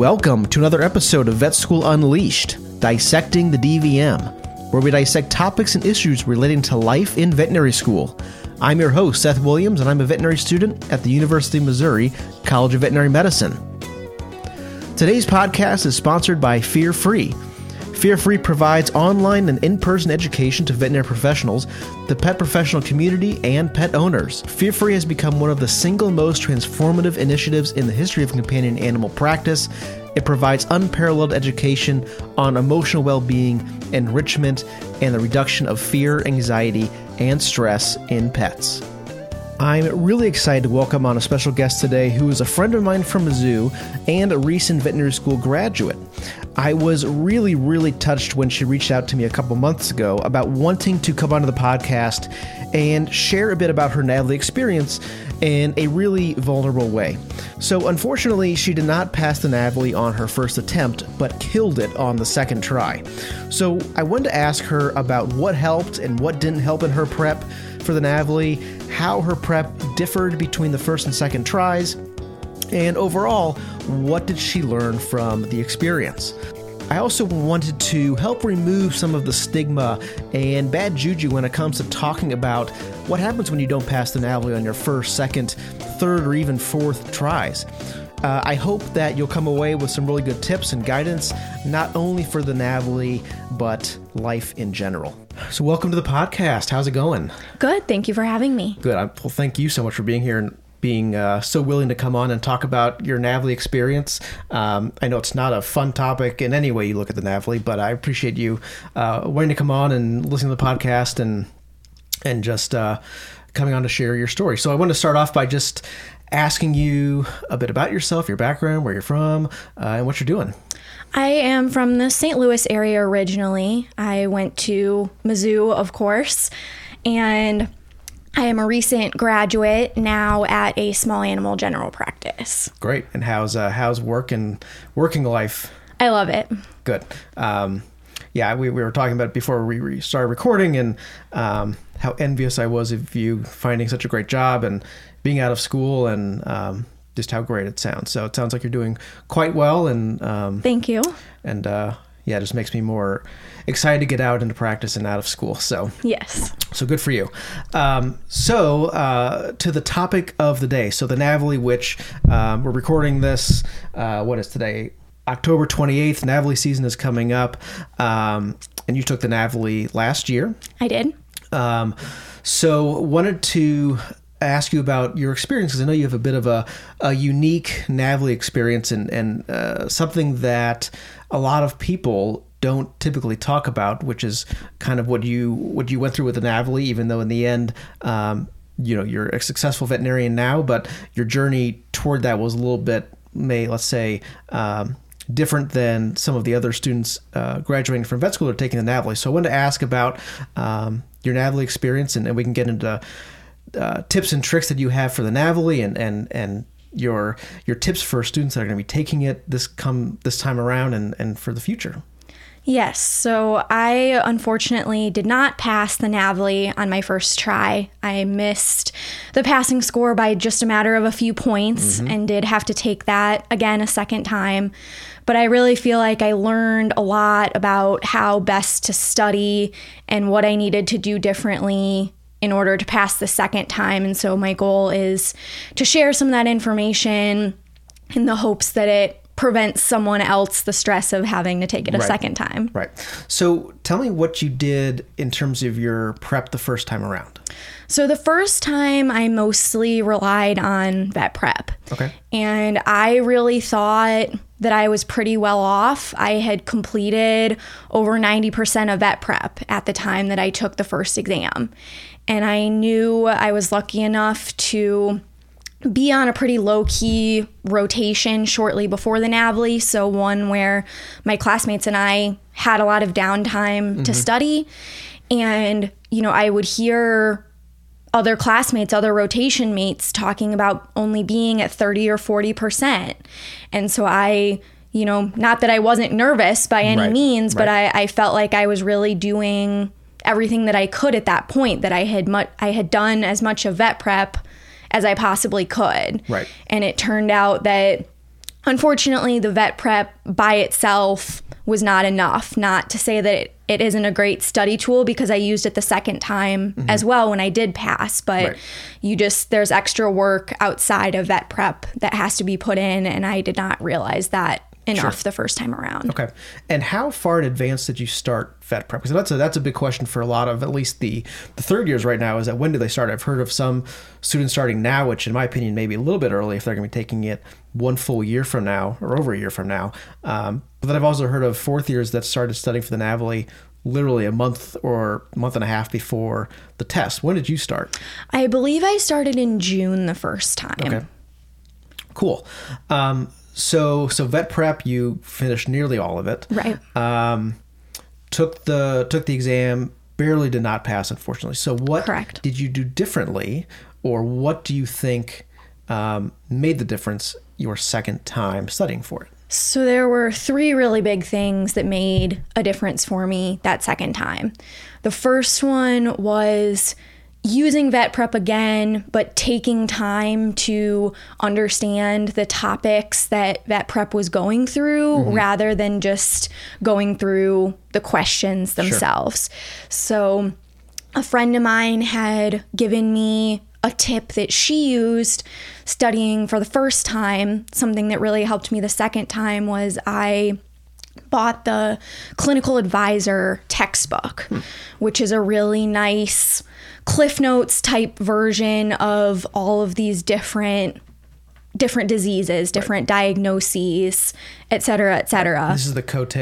Welcome to another episode of Vet School Unleashed, Dissecting the DVM, where we dissect topics and issues relating to life in veterinary school. I'm your host, Seth Williams, and I'm a veterinary student at the University of Missouri College of Veterinary Medicine. Today's podcast is sponsored by Fear Free. Fear Free provides online and in person education to veterinary professionals, the pet professional community, and pet owners. Fear Free has become one of the single most transformative initiatives in the history of companion animal practice. It provides unparalleled education on emotional well being, enrichment, and the reduction of fear, anxiety, and stress in pets. I'm really excited to welcome on a special guest today who is a friend of mine from Mizzou and a recent veterinary school graduate. I was really, really touched when she reached out to me a couple months ago about wanting to come onto the podcast and share a bit about her NAVLE experience in a really vulnerable way. So, unfortunately, she did not pass the NAVLE on her first attempt, but killed it on the second try. So, I wanted to ask her about what helped and what didn't help in her prep for the NAVLE, how her prep differed between the first and second tries, and overall, what did she learn from the experience? I also wanted to help remove some of the stigma and bad juju when it comes to talking about what happens when you don't pass the NAVLE on your first, second, third, or even fourth tries. Uh, I hope that you'll come away with some really good tips and guidance, not only for the NAVLE, but life in general. So, welcome to the podcast. How's it going? Good. Thank you for having me. Good. Well, thank you so much for being here and being uh, so willing to come on and talk about your NAVLE experience. Um, I know it's not a fun topic in any way you look at the NAVLE, but I appreciate you uh, wanting to come on and listen to the podcast and and just uh, coming on to share your story. So I want to start off by just asking you a bit about yourself, your background, where you're from, uh, and what you're doing. I am from the St. Louis area originally. I went to Mizzou, of course, and I am a recent graduate now at a small animal general practice. Great. And how's uh, how's work and working life? I love it. Good. Um, yeah, we, we were talking about it before we started recording and um, how envious I was of you finding such a great job and being out of school and um, just how great it sounds. So it sounds like you're doing quite well. And um, thank you. And uh, yeah, it just makes me more excited to get out into practice and out of school. So yes, so good for you. Um, so uh, to the topic of the day. So the NAVLE, which um, we're recording this. Uh, what is today? October 28th. NAVLE season is coming up, um, and you took the NAVLE last year. I did. Um, so wanted to ask you about your experience because I know you have a bit of a, a unique NAVLE experience and, and uh, something that a lot of people don't typically talk about, which is kind of what you what you went through with the NAVLE, even though in the end, um, you know, you're a successful veterinarian now, but your journey toward that was a little bit, may let's say, um, different than some of the other students uh, graduating from vet school or taking the NAVLE. So I wanted to ask about um, your NAVLE experience, and, and we can get into uh, tips and tricks that you have for the NAVLE and and and your your tips for students that are going to be taking it this come this time around and and for the future. Yes. So I unfortunately did not pass the NAVLE on my first try. I missed the passing score by just a matter of a few points mm-hmm. and did have to take that again a second time. But I really feel like I learned a lot about how best to study and what I needed to do differently in order to pass the second time. And so my goal is to share some of that information in the hopes that it prevents someone else the stress of having to take it a right. second time. Right. So tell me what you did in terms of your prep the first time around. So the first time I mostly relied on vet prep. Okay. And I really thought that I was pretty well off. I had completed over 90% of vet prep at the time that I took the first exam. And I knew I was lucky enough to be on a pretty low key rotation shortly before the NAVLE. So, one where my classmates and I had a lot of downtime mm-hmm. to study. And, you know, I would hear other classmates, other rotation mates talking about only being at 30 or 40%. And so I, you know, not that I wasn't nervous by any right. means, right. but I, I felt like I was really doing everything that I could at that point that I had mu- I had done as much of vet prep as I possibly could. Right. And it turned out that unfortunately, the vet prep by itself was not enough. Not to say that it, it isn't a great study tool because I used it the second time as well when I did pass, but Mm-hmm. Right. you just, there's extra work outside of vet prep that has to be put in, and I did not realize that enough the first time around. Okay. And how far in advance did you start vet prep? Because that's a that's a big question for a lot of at least the the third years right now. Is that when do they start? I've heard of some students starting now, which in my opinion maybe a little bit early if they're going to be taking it one full year from now or over a year from now. Um, but then I've also heard of fourth years that started studying for the NAVLE literally a month or month and a half before the test. When did you start? I believe I started in June the first time. Okay. Cool. Um, so so vet prep, you finished nearly all of it. Right. Um, took the took the exam, barely did not pass, unfortunately. So what Correct. did you do differently, or what do you think um, made the difference your second time studying for it? So there were three really big things that made a difference for me that second time. The first one was using vet prep again, but taking time to understand the topics that vet prep was going through mm-hmm. rather than just going through the questions themselves. So a friend of mine had given me a tip that she used studying for the first time. Something that really helped me the second time was I bought the clinical advisor textbook, hmm. which is a really nice Cliff Notes type version of all of these different different diseases, different diagnoses, et cetera, et cetera. This is the Cote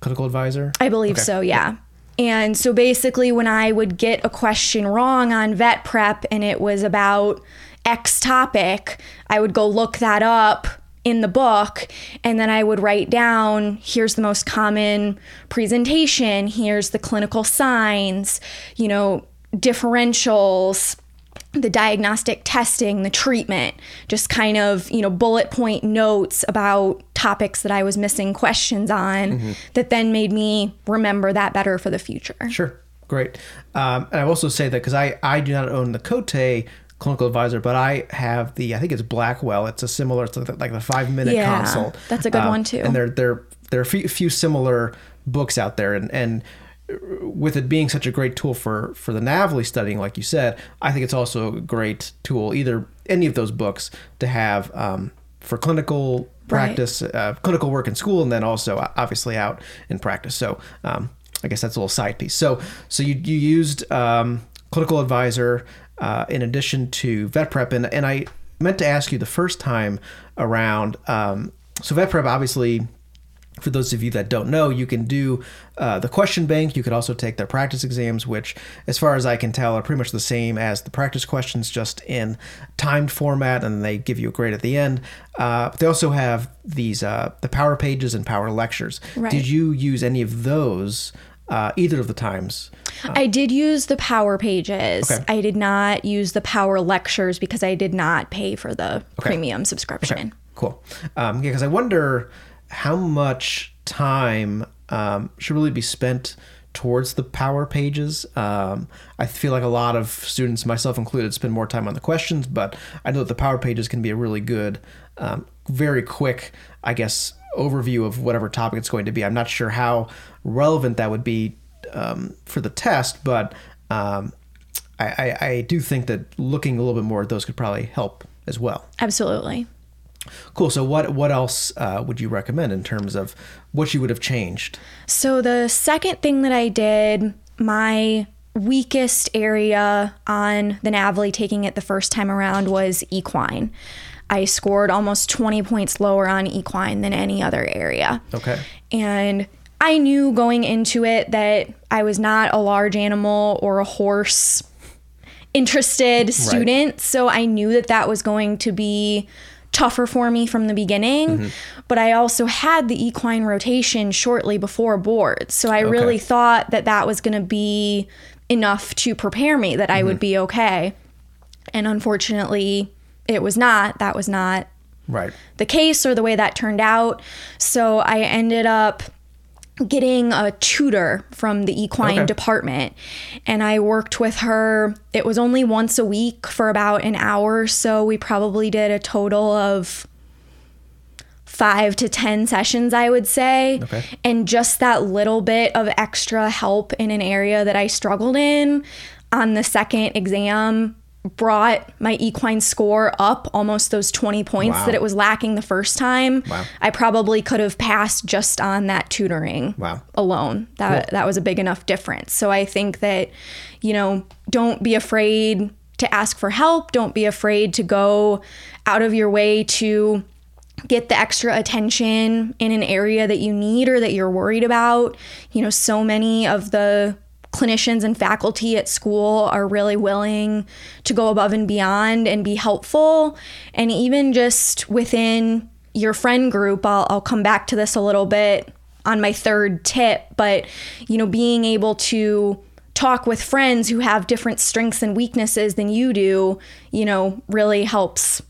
clinical advisor. I believe so, yeah. And so basically, when I would get a question wrong on vet prep and it was about X topic, I would go look that up in the book and then I would write down here's the most common presentation, here's the clinical signs, you know, differentials, the diagnostic testing, the treatment, just kind of, you know, bullet point notes about topics that I was missing questions on that then made me remember that better for the future. Sure, great. Um, and I also say that because I I do not own the Cote clinical advisor, but I have the I think it's Blackwell. It's a similar it's like the five minute Yeah, consult. that's a good Um, one, too. And there there there are a few, few similar books out there, and and with it being such a great tool for for the NAVLE studying, like you said, I think it's also a great tool. Either any of those books to have um, for clinical Right. practice, uh, clinical work in school, and then also uh, obviously out in practice. So um, I guess that's a little side piece. So so you you used um, clinical advisor uh, in addition to vet prep, and and I meant to ask you the first time around. Um, so vet prep obviously for those of you that don't know, you can do uh, the question bank. You could also take their practice exams, which, as far as I can tell, are pretty much the same as the practice questions, just in timed format, and they give you a grade at the end. Uh, but they also have these uh, the power pages and power lectures. Right. Did you use any of those uh, either of the times? I did use the power pages. Okay. I did not use the power lectures because I did not pay for the premium subscription. Cool. Um, yeah, because I wonder how much time um, should really be spent towards the power pages. Um, I feel like a lot of students, myself included, spend more time on the questions, but I know that the power pages can be a really good, um, very quick, I guess, overview of whatever topic it's going to be. I'm not sure how relevant that would be um, for the test, but um, I, I, I do think that looking a little bit more at those could probably help as well. Absolutely. Cool. So what what else uh, would you recommend in terms of what you would have changed? So the second thing that I did, my weakest area on the NAVLE taking it the first time around was equine. I scored almost 20 points lower on equine than any other area. Okay. And I knew going into it that I was not a large animal or a horse interested student. So I knew that that was going to be tougher for me from the beginning. Mm-hmm. But I also had the equine rotation shortly before board. So I really thought that that was going to be enough to prepare me that I would mm-hmm. be okay. And unfortunately, it was not. That was not Right. the case or the way that turned out. So I ended up getting a tutor from the equine Okay. department and I worked with her. It was only once a week for about an hour, so we probably did a total of five to 10 sessions, I would say. Okay. And just that little bit of extra help in an area that I struggled in on the second exam brought my equine score up almost those 20 points Wow. that it was lacking the first time. Wow. I probably could have passed just on that tutoring Wow. alone. That that was a big enough difference. So I think that you know, don't be afraid to ask for help, don't be afraid to go out of your way to get the extra attention in an area that you need or that you're worried about. You know, so many of the clinicians and faculty at school are really willing to go above and beyond and be helpful. And even just within your friend group, I'll, I'll come back to this a little bit on my third tip, but, you know, being able to talk with friends who have different strengths and weaknesses than you do, you know, really helps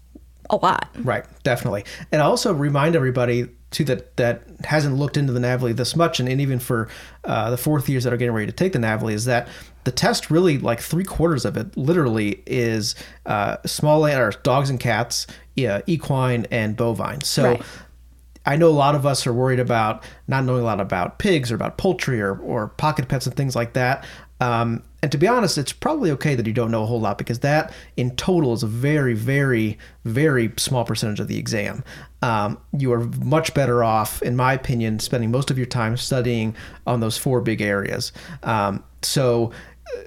a lot. Right, definitely. And also remind everybody too that that hasn't looked into the NAVLE this much, and, and even for uh, the fourth years that are getting ready to take the NAVLE, is that the test really like three quarters of it literally is uh, small or dogs and cats, yeah, equine and bovine. So. Right. I know a lot of us are worried about not knowing a lot about pigs or about poultry or, or pocket pets and things like that. Um, and to be honest, it's probably okay that you don't know a whole lot because that in total is a very, very, very small percentage of the exam. Um, you are much better off, in my opinion, spending most of your time studying on those four big areas. Um, so, uh,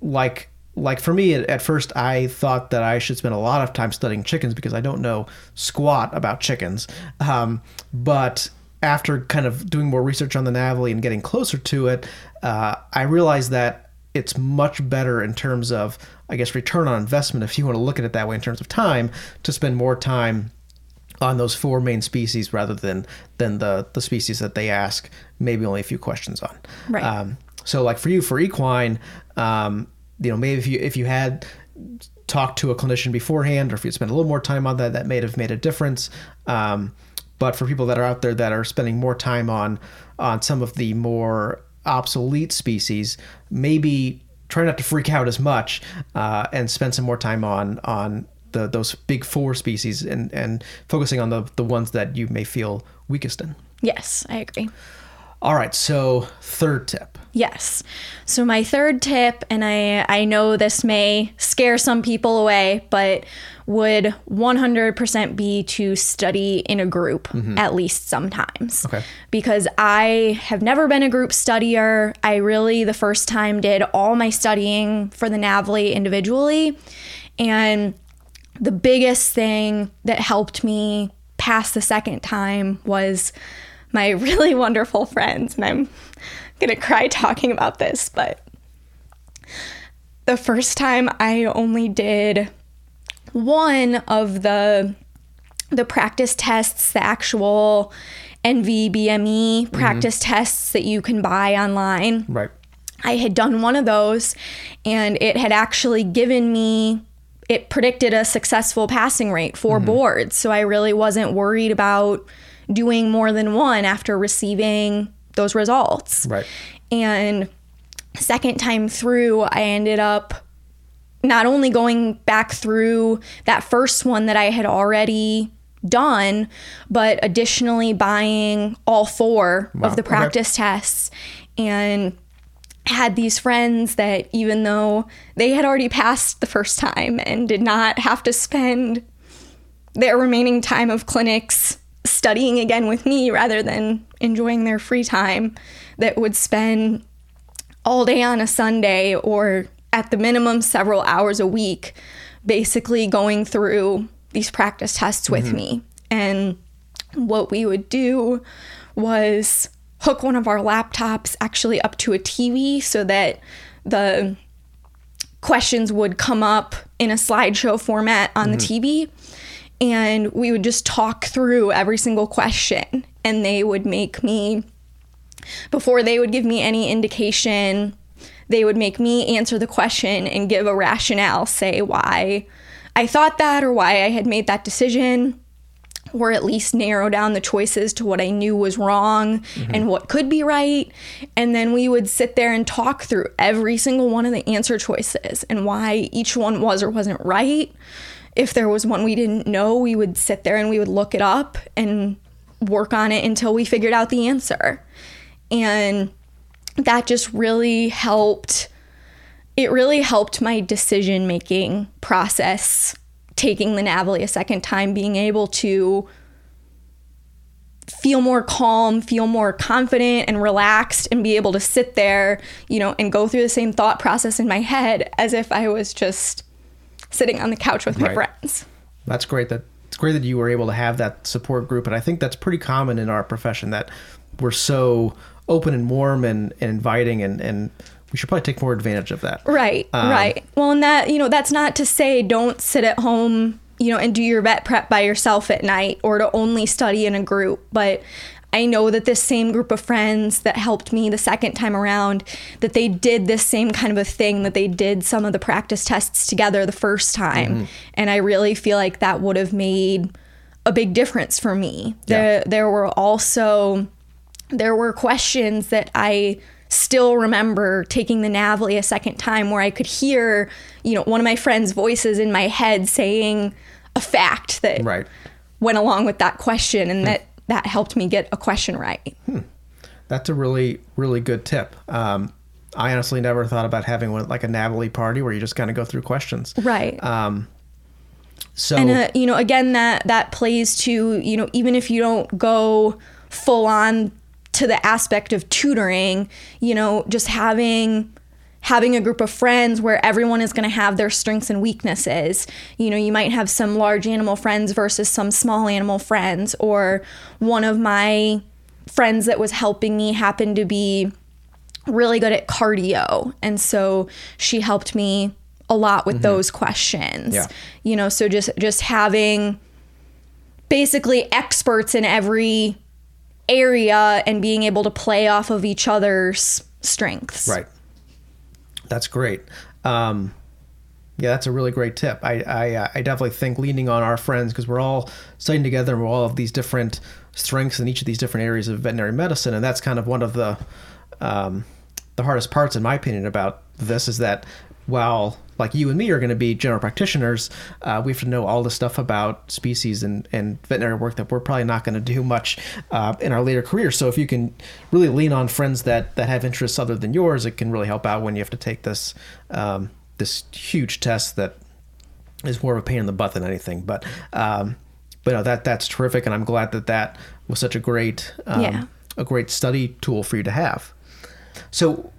like, like for me at, first i thought that i should spend a lot of time studying chickens because i don't know squat about chickens um, but after kind of doing more research on the NAVLE and getting closer to it uh, i realized that it's much better in terms of i guess return on investment if you want to look at it that way in terms of time to spend more time on those four main species rather than than the the species that they ask maybe only a few questions on Right. um, so like for you for equine um, you know maybe if you if you had talked to a clinician beforehand or if you'd spent a little more time on that that may have made a difference. Um, but for people that are out there that are spending more time on on some of the more obsolete species maybe try not to freak out as much uh, and spend some more time on on the, those big four species and and focusing on the the ones that you may feel weakest in. Yes, I agree. all right so third tip Yes. So my third tip, and I I know this may scare some people away, but would 100% be to study in a group mm-hmm. at least sometimes. Okay. Because I have never been a group studier. I really the first time did all my studying for the NAVLE individually, and the biggest thing that helped me pass the second time was my really wonderful friends. And I'm gonna cry talking about this, but the first time I only did one of the the practice tests, the actual NBVME mm-hmm. practice tests that you can buy online. right I had done one of those and it had actually given me it predicted a successful passing rate for mm-hmm. boards. So I really wasn't worried about doing more than one after receiving those results. right And second time through, I ended up not only going back through that first one that I had already done, but additionally buying all four Wow, of the okay. practice tests and had these friends that even though they had already passed the first time and did not have to spend their remaining time of clinics studying again with me rather than enjoying their free time that would spend all day on a Sunday or at the minimum several hours a week basically going through these practice tests with mm-hmm. me. And what we would do was hook one of our laptops actually up to a TV so that the questions would come up in a slideshow format on the mm-hmm. TV and we would just talk through every single question and they would make me before they would give me any indication they would make me answer the question and give a rationale say why i thought that or why i had made that decision or at least narrow down the choices to what I knew was wrong and mm-hmm. what could be right. And then we would sit there and talk through every single one of the answer choices and why each one was or wasn't right. If there was one we didn't know, we would sit there and we would look it up and work on it until we figured out the answer. And that just really helped it really helped my decision making process taking the NAVLE a second time being able to feel more calm, feel more confident and relaxed, and be able to sit there, you know, and go through the same thought process in my head as if I was just sitting on the couch with my Right. friends. That's great. That it's great that you were able to have that support group, and I think that's pretty common in our profession that we're so open and warm and, and inviting, and and we should probably take more advantage of that. Right, Um, right. Well, and that, you know, that's not to say don't sit at home, you know, and do your vet prep by yourself at night or to only study in a group. But I know that this same group of friends that helped me the second time around, that they did this same kind of a thing, that they did some of the practice tests together the first time. Mm-hmm. And I really feel like that would have made a big difference for me. There, there were also there were questions that I still remember taking the NAVLE a second time where I could hear, you know, one of my friends' voices in my head saying a fact that Right. went along with that question and hmm. that that helped me get a question right. That's a really really good tip. Um, I honestly never thought about having one like a NAVLE party where you just kind of go through questions. Right. Um, so and uh, you know again that that plays to you know even if you don't go full on to the aspect of tutoring you know just having having a group of friends where everyone is going to have their strengths and weaknesses you know you might have some large animal friends versus some small animal friends or one of my friends that was helping me happened to be really good at cardio and so she helped me a lot with mm-hmm. those questions Yeah. you know so just just having basically experts in every area and being able to play off of each other's strengths Right. That's great. Um, yeah, that's a really great tip. I I, uh, I definitely think leaning on our friends because we're all studying together and we all have these different strengths in each of these different areas of veterinary medicine, and that's kind of one of the um, the hardest parts, in my opinion, about this is that while like you and me are going to be general practitioners, uh, we have to know all the stuff about species and, and veterinary work that we're probably not going to do much uh, in our later career. So if you can really lean on friends that, that have interests other than yours, it can really help out when you have to take this um, this huge test that is more of a pain in the butt than anything. But um, but no, that that's terrific, and I'm glad that that was such a great um, Yeah. a great study tool for you to have. So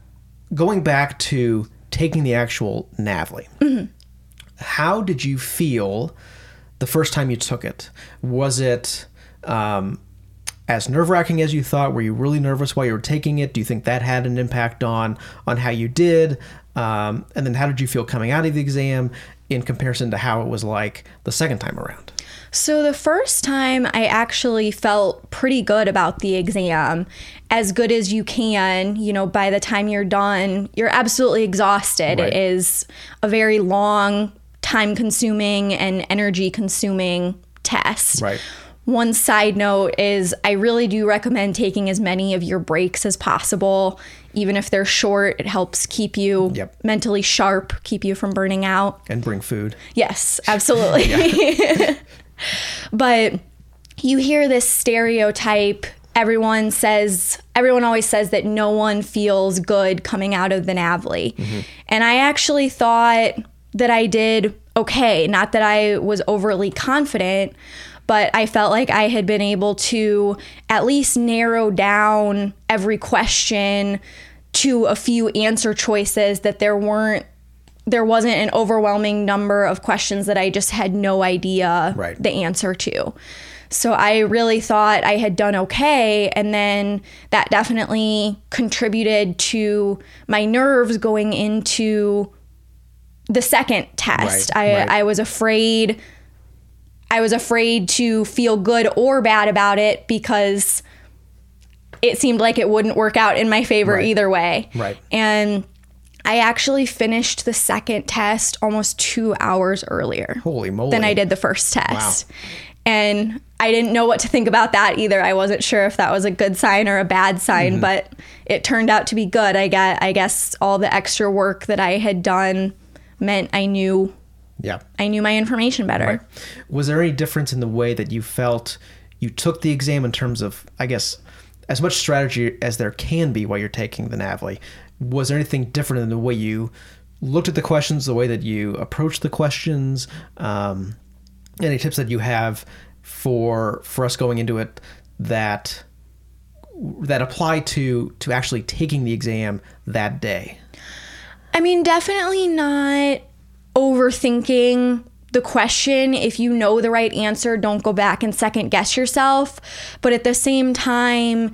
going back to taking the actual NAVLE, how did you feel the first time you took it? Was it um, as nerve wracking as you thought? Were you really nervous while you were taking it? Do you think that had an impact on on how you did? Um, and then how did you feel coming out of the exam in comparison to how it was like the second time around? So the first time I actually felt pretty good about the exam, as good as you can. You know, by the time you're done, you're absolutely exhausted. Right. It is a very long, time consuming, and energy consuming test. Right. One side note is I really do recommend taking as many of your breaks as possible. Even if they're short, it helps keep you Yep. mentally sharp, keep you from burning out. And bring food. Yes, absolutely. but you hear this stereotype. Everyone says, everyone always says that no one feels good coming out of the NAVLE. Mm-hmm. And I actually thought that I did okay. Not that I was overly confident, but I felt like I had been able to at least narrow down every question to a few answer choices that there weren't there wasn't an overwhelming number of questions that I just had no idea Right. the answer to. So I really thought I had done okay. And then that definitely contributed to my nerves going into the second test. Right, I, right. I was afraid. I was afraid to feel good or bad about it because it seemed like it wouldn't work out in my favor Right. either way. Right. And I actually finished the second test almost two hours earlier Holy moly. than I did the first test. And I didn't know what to think about that either. I wasn't sure if that was a good sign or a bad sign, Mm-hmm. but it turned out to be good. I got I guess all the extra work that I had done meant I knew Yeah. I knew my information better. Was there any difference in the way that you felt you took the exam in terms of, I guess, as much strategy as there can be while you're taking the NAVLE. Was there anything different in the way you looked at the questions, the way that you approached the questions? Um, any tips that you have for for us going into it that that apply to to actually taking the exam that day? I mean, definitely not overthinking the question. If you know the right answer, don't go back and second guess yourself. But at the same time,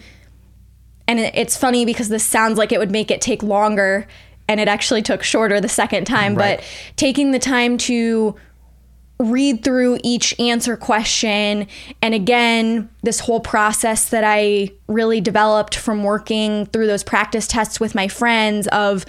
and it's funny because this sounds like it would make it take longer, and it actually took shorter the second time, right. but taking the time to read through each answer question. And again, this whole process that I really developed from working through those practice tests with my friends of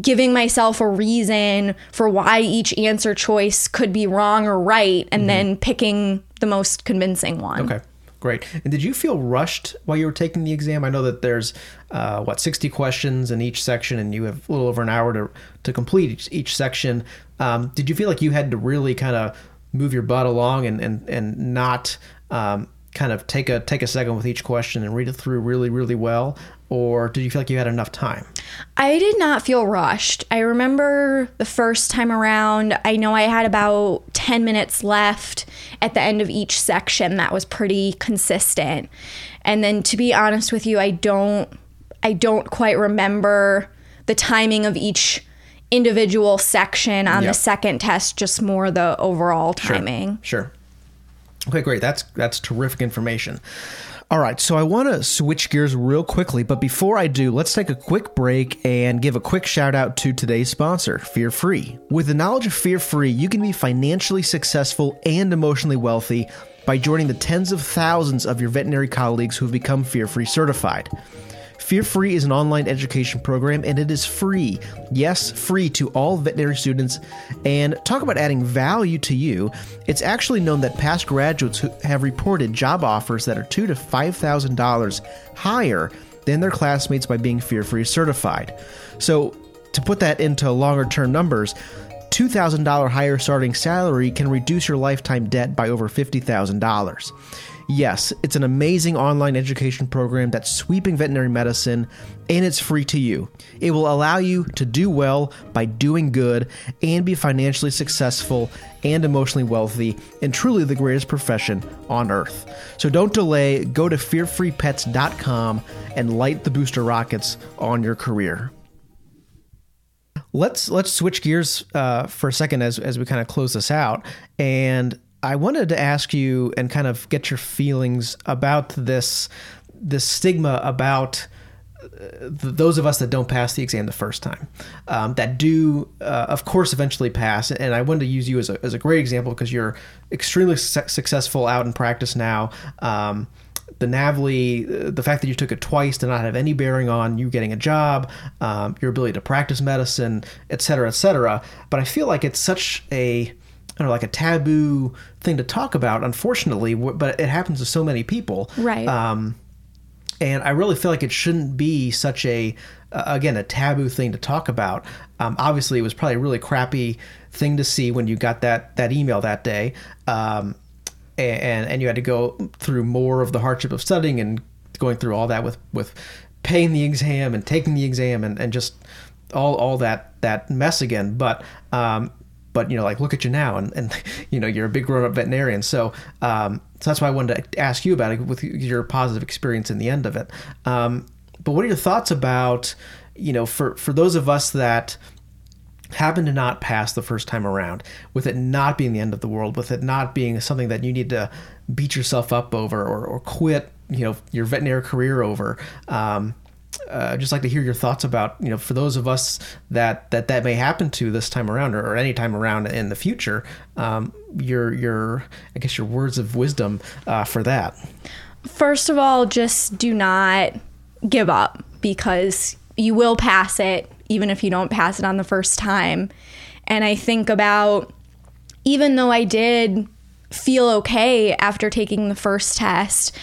giving myself a reason for why each answer choice could be wrong or right, and mm-hmm. then picking the most convincing one. Okay. Great. And did you feel rushed while you were taking the exam? I know that there's uh, what 60 questions in each section, and you have a little over an hour to to complete each, each section. Um, did you feel like you had to really kind of move your butt along and and and not um, kind of take a take a second with each question and read it through really really well or did you feel like you had enough time i did not feel rushed i remember the first time around i know i had about 10 minutes left at the end of each section that was pretty consistent and then to be honest with you i don't i don't quite remember the timing of each individual section on yep. the second test, just more the overall timing. Sure. sure. Okay, great. That's that's terrific information. All right, so I want to switch gears real quickly, but before I do, let's take a quick break and give a quick shout out to today's sponsor, Fear Free. With the knowledge of Fear Free, you can be financially successful and emotionally wealthy by joining the tens of thousands of your veterinary colleagues who have become Fear Free certified. Fear Free is an online education program and it is free. Yes, free to all veterinary students. And talk about adding value to you. It's actually known that past graduates have reported job offers that are two to five thousand dollars higher than their classmates by being Fear Free certified. So, to put that into longer term numbers, $2,000 higher starting salary can reduce your lifetime debt by over $50,000. Yes, it's an amazing online education program that's sweeping veterinary medicine and it's free to you. It will allow you to do well by doing good and be financially successful and emotionally wealthy in truly the greatest profession on earth. So don't delay, go to fearfreepets.com and light the booster rockets on your career. Let's let's switch gears uh, for a second as as we kind of close this out and I wanted to ask you and kind of get your feelings about this this stigma about uh, those of us that don't pass the exam the first time, um, that do, uh, of course, eventually pass. And I wanted to use you as a, as a great example because you're extremely su- successful out in practice now. Um, the NAVLE, uh, the fact that you took it twice did not have any bearing on you getting a job, um, your ability to practice medicine, et cetera, et cetera. But I feel like it's such a I don't know, like a taboo thing to talk about, unfortunately, but it happens to so many people. Right. Um, and I really feel like it shouldn't be such a, uh, again, a taboo thing to talk about. Um, obviously, it was probably a really crappy thing to see when you got that that email that day, um, and and you had to go through more of the hardship of studying and going through all that with with paying the exam and taking the exam and, and just all all that that mess again. But um, but you know like look at you now and, and you know you're a big grown-up veterinarian. So um, so that's why i wanted to ask you about it with your positive experience in the end of it. Um, but what are your thoughts about you know for for those of us that happen to not pass the first time around with it not being the end of the world with it not being something that you need to beat yourself up over or, or quit you know your veterinary career over um, uh, I'd just like to hear your thoughts about you know for those of us that that that may happen to this time around or, or any time around in the future um, your your I guess your words of wisdom uh, for that. First of all, just do not give up because you will pass it even if you don't pass it on the first time. And I think about even though I did feel okay after taking the first test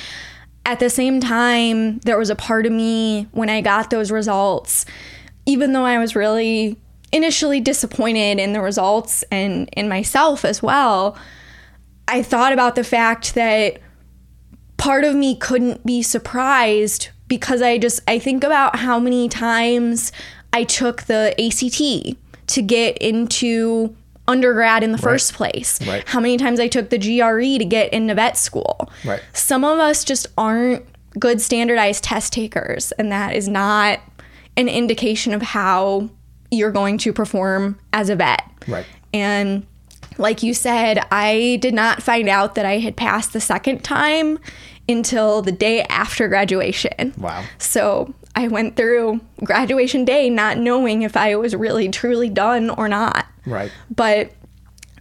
at the same time, there was a part of me when I got those results, even though I was really initially disappointed in the results and in myself as well, I thought about the fact that part of me couldn't be surprised because I just I think about how many times I took the ACT to get into undergrad in the first place. Right. How many times I took the GRE to get into vet school. Right. Some of us just aren't good standardized test takers and that is not an indication of how you're going to perform as a vet. Right. And like you said, I did not find out that I had passed the second time until the day after graduation. Wow. So I went through graduation day not knowing if I was really truly done or not. Right. But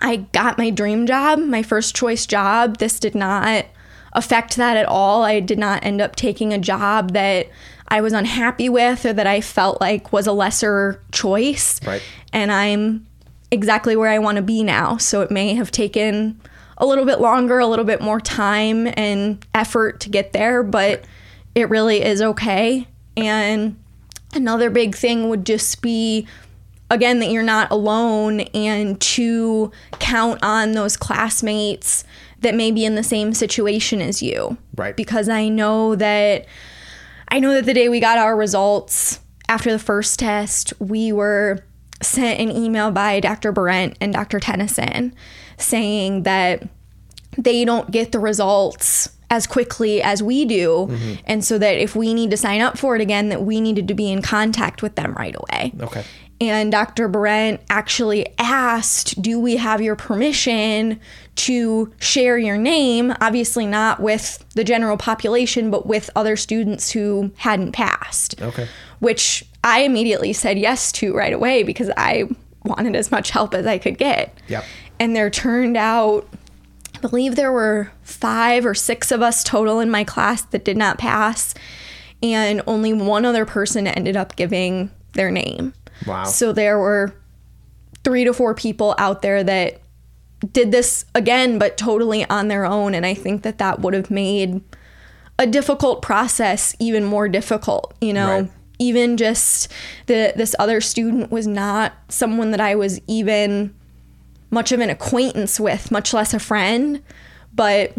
I got my dream job, my first choice job. This did not affect that at all. I did not end up taking a job that I was unhappy with or that I felt like was a lesser choice. Right. And I'm exactly where I want to be now. So it may have taken a little bit longer, a little bit more time and effort to get there, but it really is okay. And another big thing would just be again that you're not alone and to count on those classmates that may be in the same situation as you. Right. Because I know that I know that the day we got our results after the first test, we were sent an email by Dr. Barent and Dr. Tennyson saying that they don't get the results as quickly as we do mm-hmm. and so that if we need to sign up for it again that we needed to be in contact with them right away Okay. and Dr. Barent actually asked, Do we have your permission to share your name? Obviously, not with the general population, but with other students who hadn't passed. Okay. Which I immediately said yes to right away because I wanted as much help as I could get. Yep. And there turned out, believe there were five or six of us total in my class that did not pass. And only one other person ended up giving their name. Wow. So there were three to four people out there that did this again, but totally on their own. And I think that that would have made a difficult process even more difficult, you know? Right. Even just that this other student was not someone that I was even much of an acquaintance with, much less a friend, but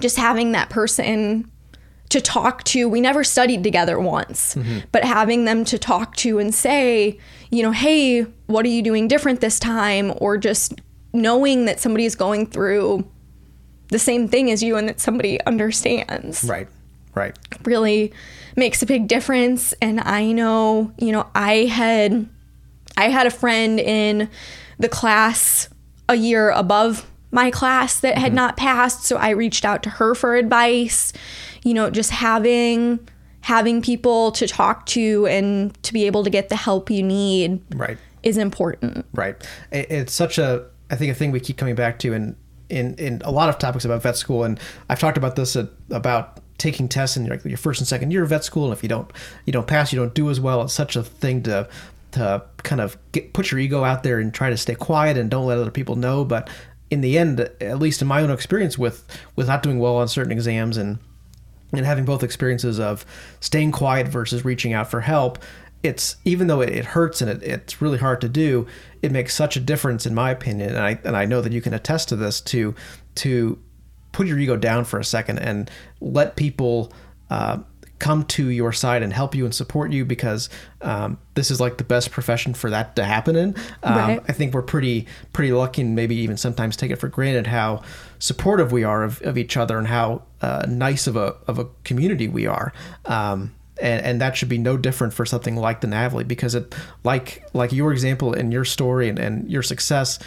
just having that person to talk to. We never studied together once, mm-hmm. but having them to talk to and say, you know, hey, what are you doing different this time? Or just knowing that somebody is going through the same thing as you and that somebody understands Right. Right. really makes a big difference and i know you know i had i had a friend in the class a year above my class that had mm-hmm. not passed so i reached out to her for advice you know just having having people to talk to and to be able to get the help you need Right. is important Right. It's such a, I think, a thing we keep coming back to in in in a lot of topics about vet school, and I've talked about this at, about taking tests in your, your first and second year of vet school, and if you don't you don't pass, you don't do as well. It's such a thing to to kind of get, put your ego out there and try to stay quiet and don't let other people know. But in the end, at least in my own experience with with not doing well on certain exams and and having both experiences of staying quiet versus reaching out for help it's even though it, hurts and it, it's really hard to do it makes such a difference in my opinion and I, and I know that you can attest to this to to put your ego down for a second and let people uh, come to your side and help you and support you because um, this is like the best profession for that to happen in um, Right. I think we're pretty pretty lucky and maybe even sometimes take it for granted how supportive we are of, of each other and how uh, nice of a of a community we are. Um, and, and that should be no different for something like the NAVLE because it like like your example and your story and, and your success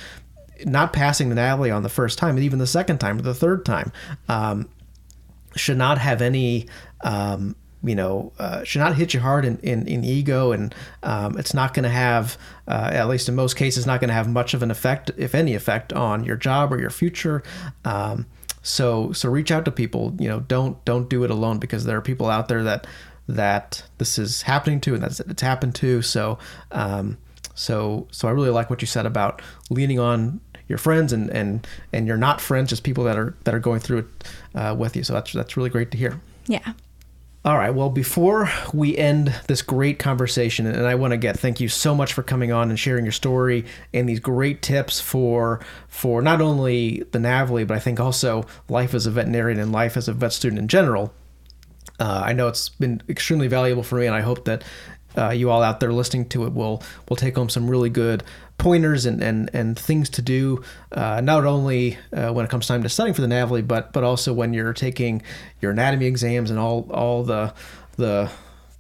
not passing the NAVLE on the first time and even the second time or the third time um, should not have any um, you know uh, should not hit you hard in, in, in ego. And um, it's not going to have uh, at least in most cases not going to have much of an effect if any effect on your job or your future. Um, so so reach out to people. You know don't don't do it alone because there are people out there that that this is happening to and that's it's happened to. So um, so so I really like what you said about leaning on your friends and and and you're not friends just people that are that are going through it uh, with you. So that's that's really great to hear. Yeah All right. Well, before we end this great conversation, and I want to get thank you so much for coming on and sharing your story and these great tips for for not only the NAVLE, but I think also life as a veterinarian and life as a vet student in general. Uh, I know it's been extremely valuable for me, and I hope that uh, you all out there listening to it will will take home some really good pointers and and, and things to do, uh, not only uh, when it comes time to studying for the NAVLE, but but also when you're taking your anatomy exams and all all the the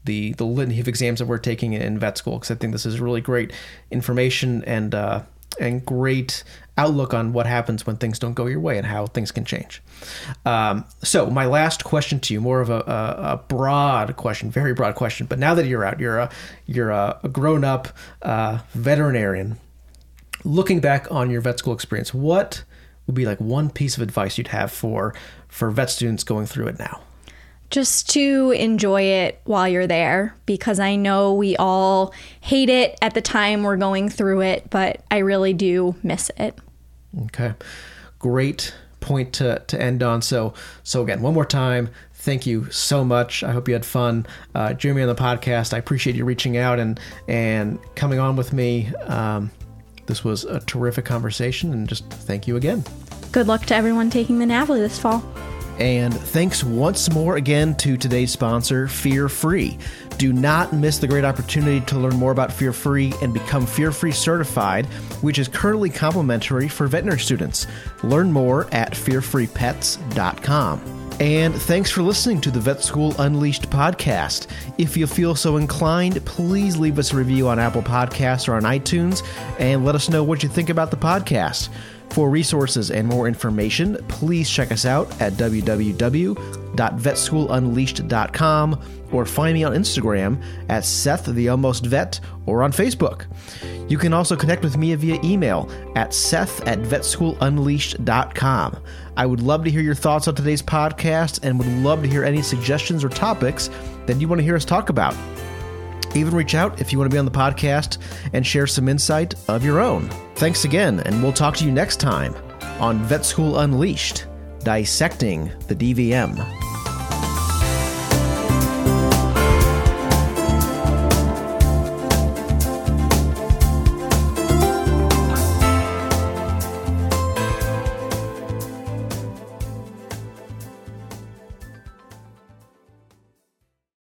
the the litany of exams that we're taking in vet school. Because I think this is really great information and uh, and great outlook on what happens when things don't go your way and how things can change. Um, so, my last question to you, more of a, a, a, broad question, very broad question. But now that you're out, you're a you're a, grown up uh, veterinarian. Looking back on your vet school experience, what would be like one piece of advice you'd have for for vet students going through it now? just to enjoy it while you're there because I know we all hate it at the time we're going through it, but I really do miss it. Okay. Great point to, to end on. So, so again, one more time, thank you so much. I hope you had fun. Uh, Jeremy on the podcast. I appreciate you reaching out and, and coming on with me. Um, this was a terrific conversation and just thank you again. Good luck to everyone taking the NAVLE this fall. And thanks once more again to today's sponsor, Fear Free. Do not miss the great opportunity to learn more about Fear Free and become Fear Free certified, which is currently complimentary for veterinary students. Learn more at fearfreepets.com. And thanks for listening to the Vet School Unleashed podcast. If you feel so inclined, please leave us a review on Apple Podcasts or on iTunes and let us know what you think about the podcast. For resources and more information, please check us out at www.vetschoolunleashed.com or find me on Instagram at Seth the Almost Vet or on Facebook. You can also connect with me via email at seth at vetschoolunleashed.com. I would love to hear your thoughts on today's podcast and would love to hear any suggestions or topics that you want to hear us talk about. Even reach out if you want to be on the podcast and share some insight of your own. Thanks again, and we'll talk to you next time on Vet School Unleashed Dissecting the DVM.